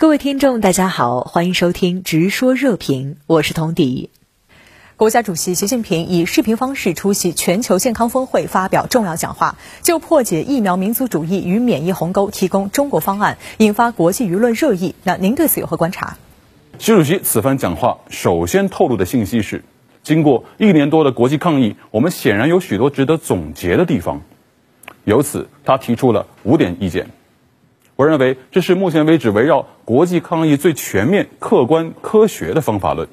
各位听众，大家好，欢迎收听《直说热评》，我是童迪。国家主席习近平以视频方式出席全球健康峰会，发表重要讲话，就破解疫苗民族主义与免疫鸿沟提供中国方案，引发国际舆论热议。那您对此有何观察？习主席此番讲话首先透露的信息是，经过一年多的国际抗疫，我们显然有许多值得总结的地方。由此，他提出了五点意见。我认为这是目前为止围绕国际抗疫最全面、客观、科学的方法论。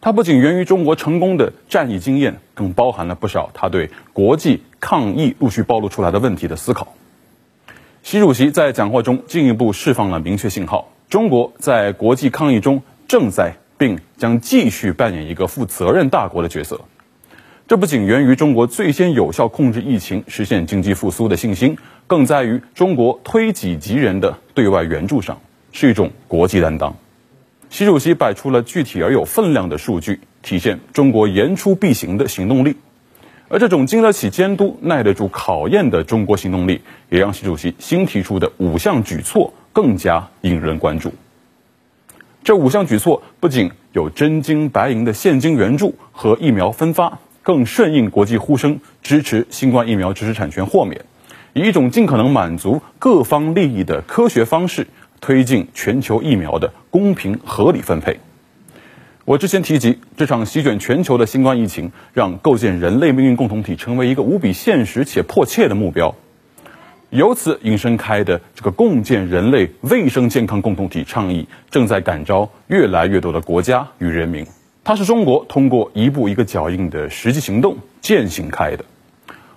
它不仅源于中国成功的战役经验，更包含了不少他对国际抗疫陆续暴露出来的问题的思考。习主席在讲话中进一步释放了明确信号：中国在国际抗疫中正在并将继续扮演一个负责任大国的角色。这不仅源于中国最先有效控制疫情、实现经济复苏的信心，更在于中国推己及人的对外援助上，是一种国际担当。习主席摆出了具体而有分量的数据，体现中国言出必行的行动力。而这种经得起监督、耐得住考验的中国行动力，也让习主席新提出的五项举措更加引人关注。这五项举措不仅有真金白银的现金援助和疫苗分发。更顺应国际呼声，支持新冠疫苗知识产权豁免，以一种尽可能满足各方利益的科学方式，推进全球疫苗的公平合理分配。我之前提及，这场席卷全球的新冠疫情，让构建人类命运共同体成为一个无比现实且迫切的目标。由此引申开的这个共建人类卫生健康共同体倡议，正在感召越来越多的国家与人民。它是中国通过一步一个脚印的实际行动践行开的。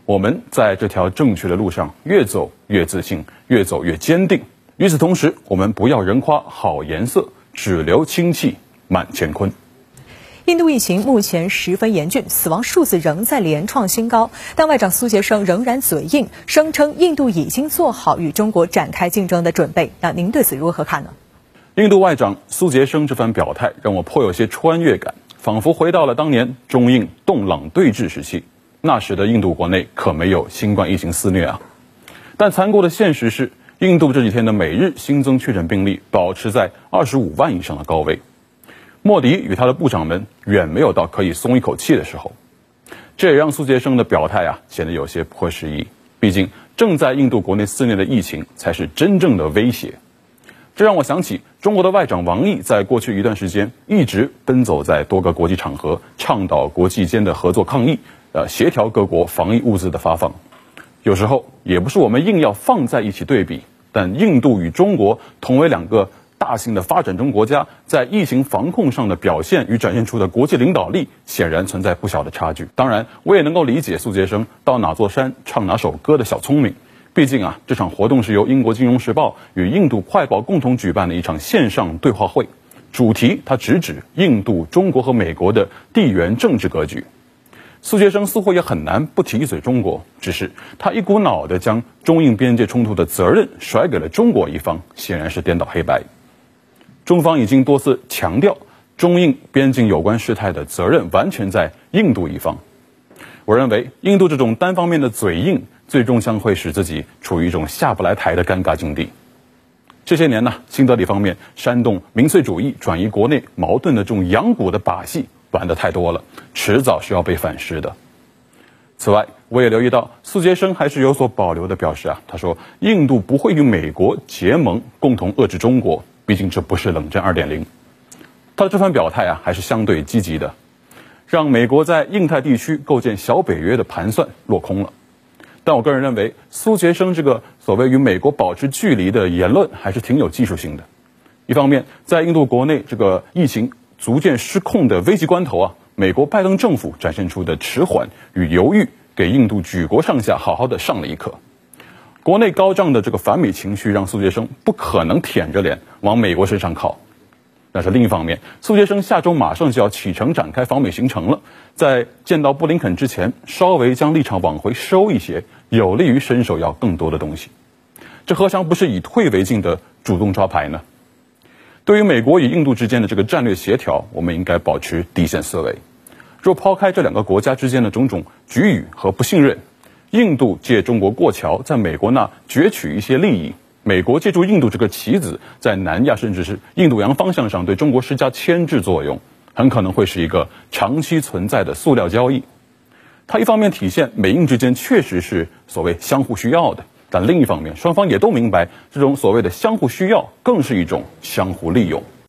我们在这条正确的路上越走越自信，越走越坚定。与此同时，我们不要人夸好颜色，只留清气满乾坤。印度疫情目前十分严峻，死亡数字仍在连创新高，但外长苏杰生仍然嘴硬，声称印度已经做好与中国展开竞争的准备。那您对此如何看呢？印度外长苏杰生这番表态让我颇有些穿越感。仿佛回到了当年中印洞朗对峙时期，那时的印度国内可没有新冠疫情肆虐啊。但残酷的现实是，印度这几天的每日新增确诊病例保持在二十五万以上的高位。莫迪与他的部长们远没有到可以松一口气的时候。这也让苏杰生的表态啊显得有些不合时宜。毕竟正在印度国内肆虐的疫情才是真正的威胁。这让我想起中国的外长王毅在过去一段时间一直奔走在多个国际场合，倡导国际间的合作抗疫，呃，协调各国防疫物资的发放。有时候也不是我们硬要放在一起对比，但印度与中国同为两个大型的发展中国家，在疫情防控上的表现与展现出的国际领导力，显然存在不小的差距。当然，我也能够理解苏杰生到哪座山唱哪首歌的小聪明。毕竟啊，这场活动是由英国《金融时报》与印度《快报》共同举办的一场线上对话会，主题它直指印度、中国和美国的地缘政治格局。苏学生似乎也很难不提一嘴中国，只是他一股脑的将中印边界冲突的责任甩给了中国一方，显然是颠倒黑白。中方已经多次强调，中印边境有关事态的责任完全在印度一方。我认为，印度这种单方面的嘴硬。最终将会使自己处于一种下不来台的尴尬境地。这些年呢，新德里方面煽动民粹主义、转移国内矛盾的这种养蛊的把戏玩的太多了，迟早是要被反噬的。此外，我也留意到苏杰生还是有所保留的表示啊，他说印度不会与美国结盟，共同遏制中国，毕竟这不是冷战二点零。他的这番表态啊，还是相对积极的，让美国在印太地区构建小北约的盘算落空了。但我个人认为，苏杰生这个所谓与美国保持距离的言论还是挺有技术性的。一方面，在印度国内这个疫情逐渐失控的危急关头啊，美国拜登政府展现出的迟缓与犹豫，给印度举国上下好好的上了一课。国内高涨的这个反美情绪，让苏杰生不可能舔着脸往美国身上靠。但是另一方面，苏杰生下周马上就要启程展开访美行程了，在见到布林肯之前，稍微将立场往回收一些，有利于伸手要更多的东西。这何尝不是以退为进的主动抓牌呢？对于美国与印度之间的这个战略协调，我们应该保持底线思维。若抛开这两个国家之间的种种局域和不信任，印度借中国过桥，在美国那攫取一些利益，美国借助印度这个棋子，在南亚甚至是印度洋方向上对中国施加牵制作用，很可能会是一个长期存在的塑料交易。它一方面体现美印之间确实是所谓相互需要的，但另一方面，双方也都明白这种所谓的相互需要，更是一种相互利用。